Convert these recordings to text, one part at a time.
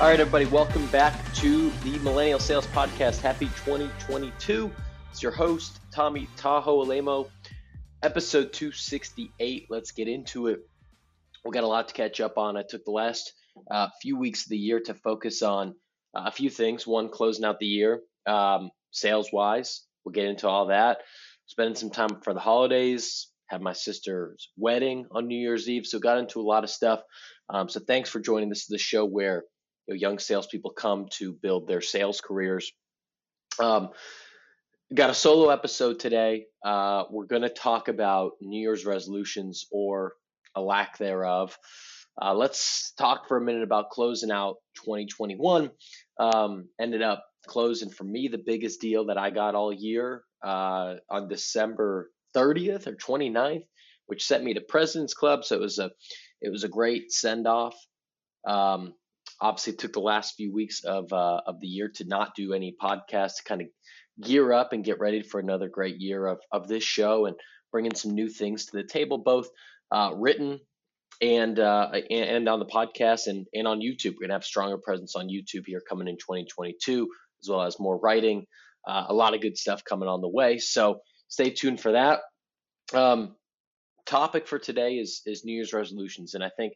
All right, everybody, welcome back to the Millennial Sales Podcast. Happy 2022. It's your host, Tommy Tahoe Alaimo, episode 268. Let's get into it. We got a lot to catch up on. I took the last uh, few weeks of the year to focus on uh, a few things. One, closing out the year, um, sales wise. We'll get into all that. Spending some time for the holidays, had my sister's wedding on New Year's Eve, so got into a lot of stuff. Um, so thanks for joining. This is the show where know, young salespeople come to build their sales careers. Um, got a solo episode today. Uh, we're going to talk about New Year's resolutions or a lack thereof. Uh, let's talk for a minute about closing out 2021. Um, ended up closing for me the biggest deal that I got all year uh, on December 30th or 29th, which sent me to President's Club. So it was a it was a great send off. Um, obviously took the last few weeks of uh, of the year to not do any podcasts to kind of gear up and get ready for another great year of of this show and bringing some new things to the table, both uh, written and uh, and on the podcast and and on YouTube. We're gonna have stronger presence on YouTube here coming in 2022, as well as more writing. Uh, a lot of good stuff coming on the way. So stay tuned for that. Um, topic for today is is New Year's resolutions, and I think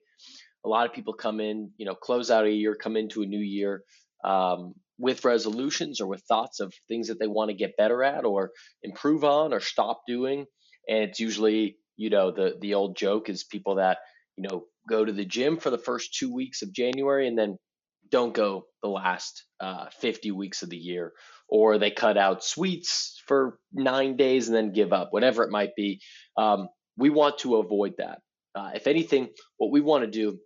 a lot of people come in, you know, close out a year, come into a new year um, with resolutions or with thoughts of things that they want to get better at or improve on or stop doing. And it's usually, you know, the the old joke is people that, you know, go to the gym for the first two weeks of January and then don't go the last uh, 50 weeks of the year, or they cut out sweets for nine days and then give up, whatever it might be. Um, we want to avoid that. Uh, if anything, what we want to do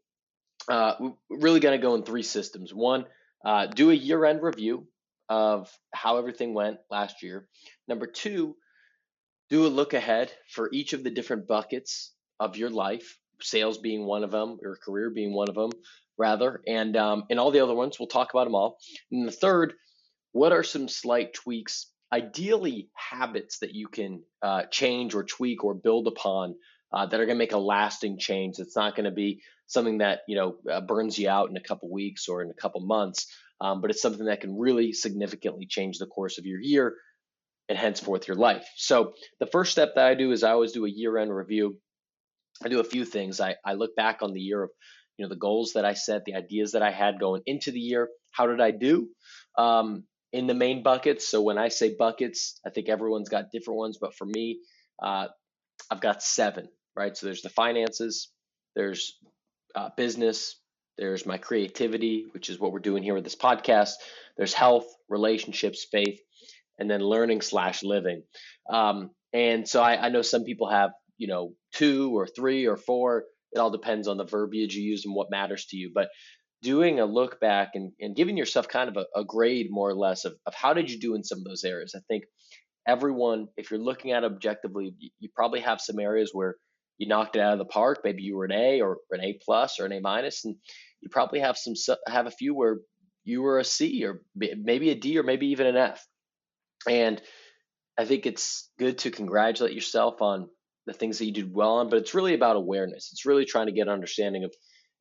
uh, really going to go in three systems. One, uh, do a year end review of how everything went last year. Number two, do a look ahead for each of the different buckets of your life, sales being one of them, your career being one of them, rather, and um, and all the other ones. We'll talk about them all. And the third, what are some slight tweaks, ideally habits that you can uh, change or tweak or build upon uh, that are going to make a lasting change. It's not going to be something that you know uh, burns you out in a couple weeks or in a couple months, um, but it's something that can really significantly change the course of your year and henceforth your life. So the first step that I do is I always do a year-end review. I do a few things. I, I look back on the year of you know the goals that I set, the ideas that I had going into the year. How did I do? Um, in the main buckets. So when I say buckets, I think everyone's got different ones, but for me, uh, I've got seven right? So there's the finances, there's uh, business, there's my creativity, which is what we're doing here with this podcast. There's health, relationships, faith, and then learning slash living. Um, and so I, I know some people have, you know, two or three or four. It all depends on the verbiage you use and what matters to you. But doing a look back and, and giving yourself kind of a, a grade more or less of, of how did you do in some of those areas. I think everyone, if you're looking at objectively, you, you probably have some areas where you knocked it out of the park. Maybe you were an A or an A plus or an A minus, and you probably have some have a few where you were a C or maybe a D or maybe even an F. And I think it's good to congratulate yourself on the things that you did well on, but it's really about awareness. It's really trying to get understanding of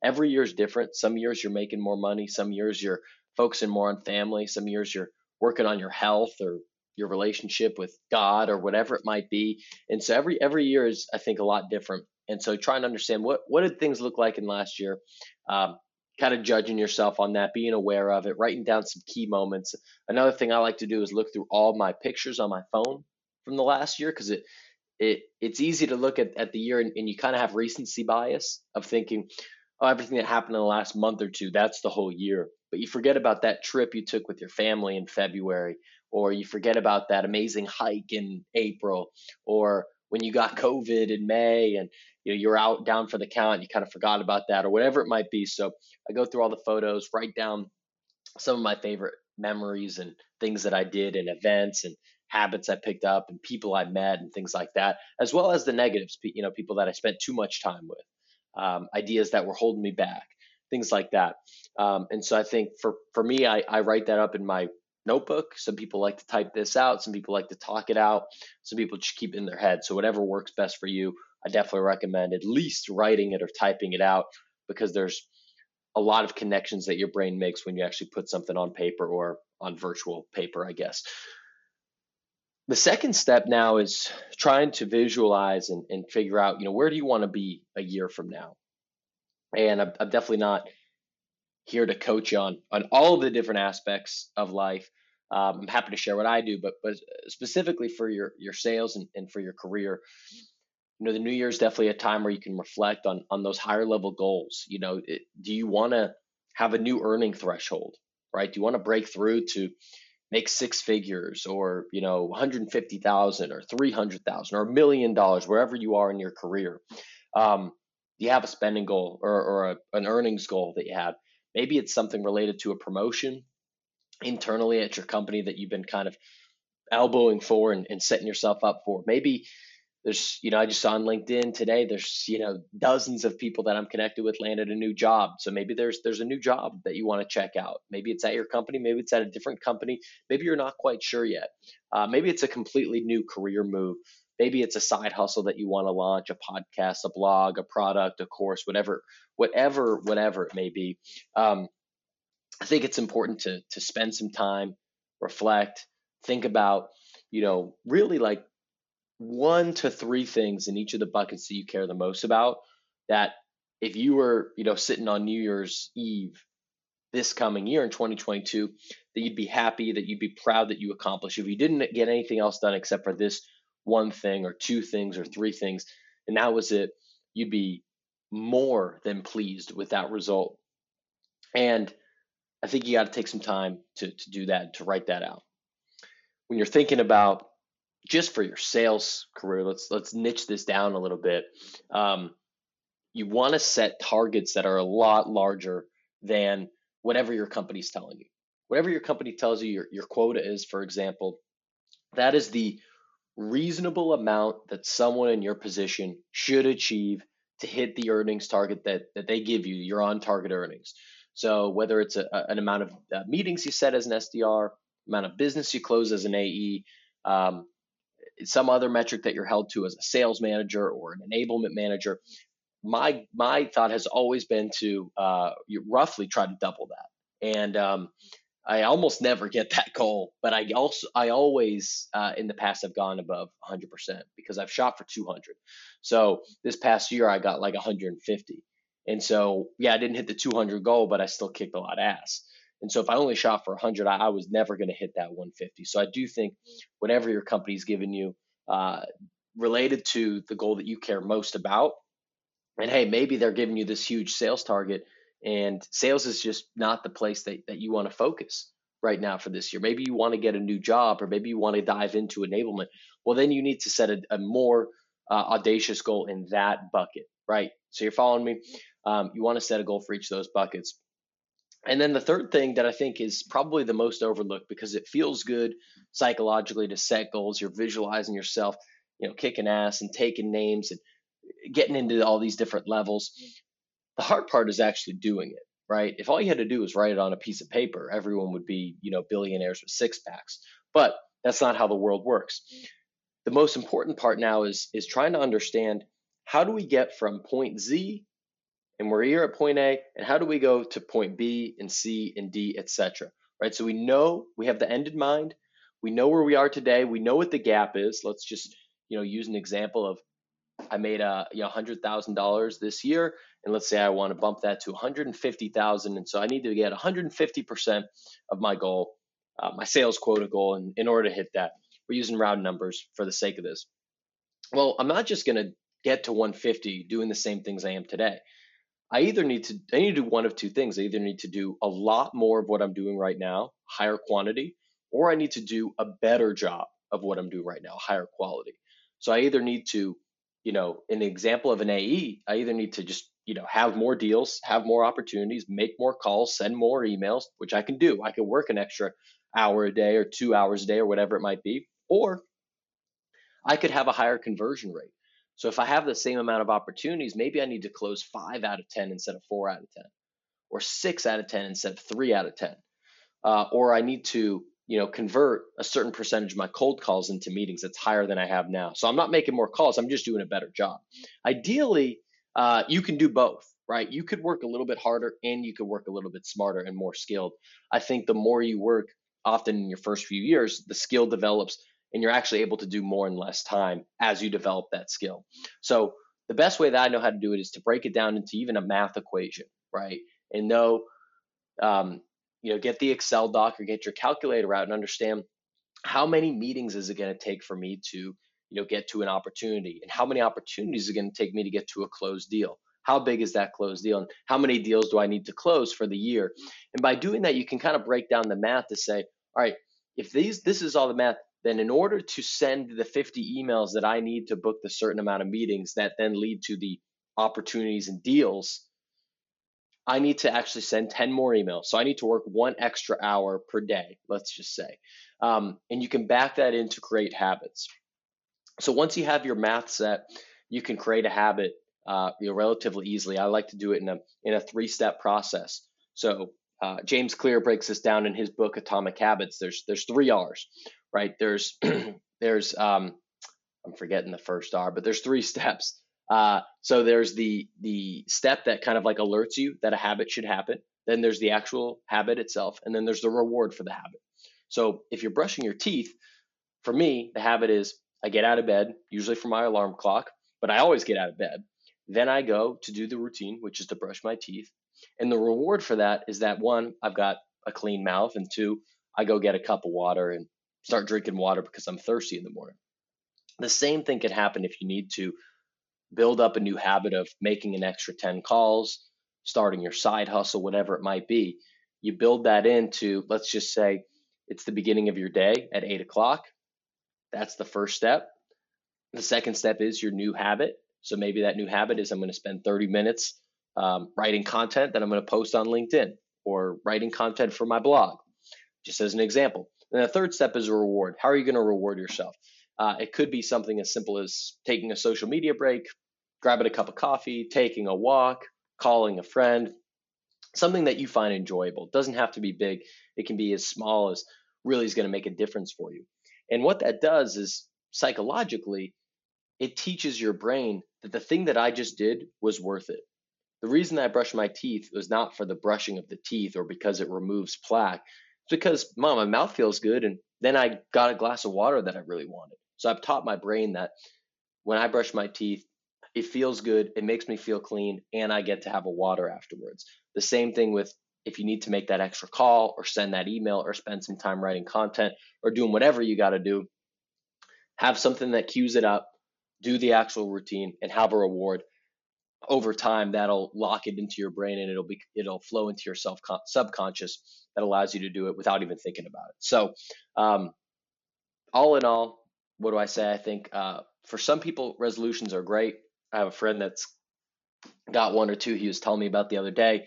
every year is different. Some years you're making more money, some years you're focusing more on family, some years you're working on your health or your relationship with God or whatever it might be. And so every every year is I think a lot different. And so trying to understand what what did things look like in last year, um, kind of judging yourself on that, being aware of it, writing down some key moments. Another thing I like to do is look through all my pictures on my phone from the last year because it it it's easy to look at, at the year and, and you kind of have recency bias of thinking, oh, everything that happened in the last month or two, that's the whole year. But you forget about that trip you took with your family in February or you forget about that amazing hike in April, or when you got COVID in May and you know you're out down for the count, you kind of forgot about that, or whatever it might be. So I go through all the photos, write down some of my favorite memories and things that I did and events and habits I picked up and people I met and things like that, as well as the negatives, you know, people that I spent too much time with, um, ideas that were holding me back, things like that. Um, and so I think for for me, I, I write that up in my notebook. Some people like to type this out. Some people like to talk it out. Some people just keep it in their head. So whatever works best for you, I definitely recommend at least writing it or typing it out because there's a lot of connections that your brain makes when you actually put something on paper or on virtual paper, I guess. The second step now is trying to visualize and, and figure out, you know, where do you want to be a year from now? And I'm, I'm definitely not here to coach on on all the different aspects of life. Um, I'm happy to share what I do, but but specifically for your your sales and, and for your career, you know, the new year is definitely a time where you can reflect on on those higher level goals. You know, it, do you want to have a new earning threshold, right? Do you want to break through to make six figures or you know 150,000 or 300,000 or a million dollars wherever you are in your career? Um, do you have a spending goal or, or a, an earnings goal that you have? Maybe it's something related to a promotion internally at your company that you've been kind of elbowing for and, and setting yourself up for. Maybe there's, you know, I just saw on LinkedIn today, there's, you know, dozens of people that I'm connected with landed a new job. So maybe there's there's a new job that you want to check out. Maybe it's at your company, maybe it's at a different company. Maybe you're not quite sure yet. Uh, maybe it's a completely new career move. Maybe it's a side hustle that you want to launch, a podcast, a blog, a product, a course, whatever, whatever, whatever it may be. Um, I think it's important to to spend some time, reflect, think about, you know, really like one to three things in each of the buckets that you care the most about that if you were, you know, sitting on New Year's Eve this coming year in 2022, that you'd be happy, that you'd be proud that you accomplished. If you didn't get anything else done except for this one thing or two things or three things, and that was it, you'd be more than pleased with that result. And I think you got to take some time to, to do that, to write that out. When you're thinking about just for your sales career, let's let's niche this down a little bit. Um, you want to set targets that are a lot larger than whatever your company's telling you. Whatever your company tells you your, your quota is, for example, that is the reasonable amount that someone in your position should achieve to hit the earnings target that, that they give you, your on target earnings. So whether it's a, an amount of uh, meetings you set as an SDR, amount of business you close as an AE, um, some other metric that you're held to as a sales manager or an enablement manager. My my thought has always been to uh, roughly try to double that, and um, I almost never get that goal. But I also I always uh, in the past have gone above 100% because I've shot for 200. So this past year I got like 150, and so yeah I didn't hit the 200 goal, but I still kicked a lot of ass. And so if I only shot for 100, I, I was never going to hit that 150. So I do think whatever your company's giving you, uh, related to the goal that you care most about, and hey, maybe they're giving you this huge sales target, and sales is just not the place that, that you want to focus right now for this year. Maybe you want to get a new job, or maybe you want to dive into enablement. Well, then you need to set a, a more uh, audacious goal in that bucket, right? So you're following me. Um, you want to set a goal for each of those buckets. And then the third thing that I think is probably the most overlooked because it feels good psychologically to set goals. You're visualizing yourself, you know, kicking ass and taking names and getting into all these different levels. The hard part is actually doing it, right? If all you had to do was write it on a piece of paper, everyone would be, you know, billionaires with six packs. But that's not how the world works. The most important part now is is trying to understand how do we get from point Z and we're here at point A, and how do we go to point B and C and D, etc. Right? So we know we have the end in mind. We know where we are today. We know what the gap is. Let's just you know use an example of I made a you know hundred thousand dollars this year, and let's say I want to bump that to one hundred and fifty thousand, and so I need to get one hundred and fifty percent of my goal, uh, my sales quota goal, in, in order to hit that. We're using round numbers for the sake of this. Well, I'm not just going to get to 150 doing the same things I am today. I either need to I need to do one of two things. I either need to do a lot more of what I'm doing right now, higher quantity, or I need to do a better job of what I'm doing right now, higher quality. So I either need to, you know, an example of an AE, I either need to just, you know, have more deals, have more opportunities, make more calls, send more emails, which I can do. I can work an extra hour a day or 2 hours a day or whatever it might be, or I could have a higher conversion rate. So if I have the same amount of opportunities, maybe I need to close five out of 10 instead of four out of 10, or six out of 10 instead of three out of 10. Uh, or I need to, you know, convert a certain percentage of my cold calls into meetings that's higher than I have now. So I'm not making more calls. I'm just doing a better job. Ideally, uh, you can do both, right? You could work a little bit harder and you could work a little bit smarter and more skilled. I think the more you work, often in your first few years, the skill develops and you're actually able to do more in less time as you develop that skill. So the best way that I know how to do it is to break it down into even a math equation, right? And know, um, you know, get the Excel doc or get your calculator out and understand how many meetings is it going to take for me to, you know, get to an opportunity, and how many opportunities is it going to take me to get to a closed deal. How big is that closed deal, and how many deals do I need to close for the year? And by doing that, you can kind of break down the math to say, all right, if these this is all the math, then in order to send the 50 emails that I need to book the certain amount of meetings that then lead to the opportunities and deals, I need to actually send 10 more emails. So I need to work one extra hour per day, let's just say. Um, and you can back that into create habits. So once you have your math set, you can create a habit uh, you know, relatively easily. I like to do it in a in a three step process. So uh, James Clear breaks this down in his book Atomic Habits. There's there's three R's, right? There's there's um, I'm forgetting the first R, but there's three steps. Uh, so there's the the step that kind of like alerts you that a habit should happen. Then there's the actual habit itself, and then there's the reward for the habit. So if you're brushing your teeth, for me, the habit is I get out of bed, usually for my alarm clock, but I always get out of bed. Then I go to do the routine, which is to brush my teeth. And the reward for that is that one, I've got a clean mouth, and two, I go get a cup of water and start drinking water because I'm thirsty in the morning. The same thing could happen if you need to build up a new habit of making an extra 10 calls, starting your side hustle, whatever it might be. You build that into, let's just say, it's the beginning of your day at eight o'clock. That's the first step. The second step is your new habit. So maybe that new habit is I'm going to spend 30 minutes um, writing content that I'm going to post on LinkedIn or writing content for my blog, just as an example. And the third step is a reward. How are you going to reward yourself? Uh, it could be something as simple as taking a social media break, grabbing a cup of coffee, taking a walk, calling a friend, something that you find enjoyable. It doesn't have to be big, it can be as small as really is going to make a difference for you. And what that does is psychologically, it teaches your brain that the thing that I just did was worth it. The reason I brush my teeth was not for the brushing of the teeth or because it removes plaque. It's because, mom, my mouth feels good. And then I got a glass of water that I really wanted. So I've taught my brain that when I brush my teeth, it feels good, it makes me feel clean, and I get to have a water afterwards. The same thing with if you need to make that extra call or send that email or spend some time writing content or doing whatever you got to do, have something that cues it up, do the actual routine, and have a reward. Over time, that'll lock it into your brain and it'll be it'll flow into your self subconscious that allows you to do it without even thinking about it. So, um, all in all, what do I say? I think uh, for some people, resolutions are great. I have a friend that's got one or two he was telling me about the other day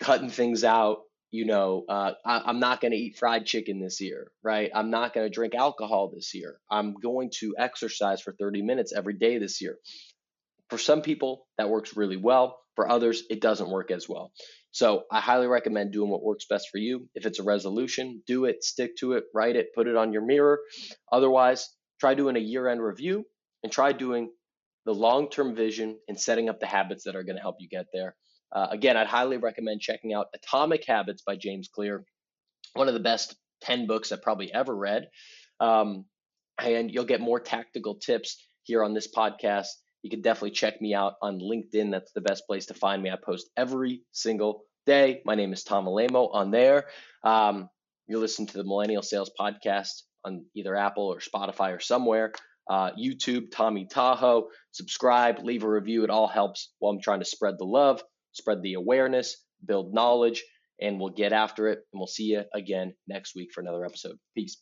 cutting things out you know uh, I, am not going to eat fried chicken this year right? I'm not going to drink alcohol this year. I'm going to exercise for 30 minutes every day this year. For some people that works really well. For others it doesn't work as well. So i highly recommend doing what works best for you. If it's a resolution do it stick to it write it put it on your mirror. Otherwise try doing a year end review and try doing the long term vision and setting up the habits that are going to help you get there uh, again, I'd highly recommend checking out Atomic Habits by James Clear, one of the best 10 books I've probably ever read. Um, and you'll get more tactical tips here on this podcast. You can definitely check me out on LinkedIn. That's the best place to find me. I post every single day. My name is Tom Alaimo on there. Um, you're listening to the Millennial Sales Podcast on either Apple or Spotify or somewhere. Uh, YouTube, Tommy Tahoe. Subscribe, leave a review. It all helps while I'm trying to spread the love spread the awareness, build knowledge, and we'll get after it. And we'll see you again next week for another episode. Peace.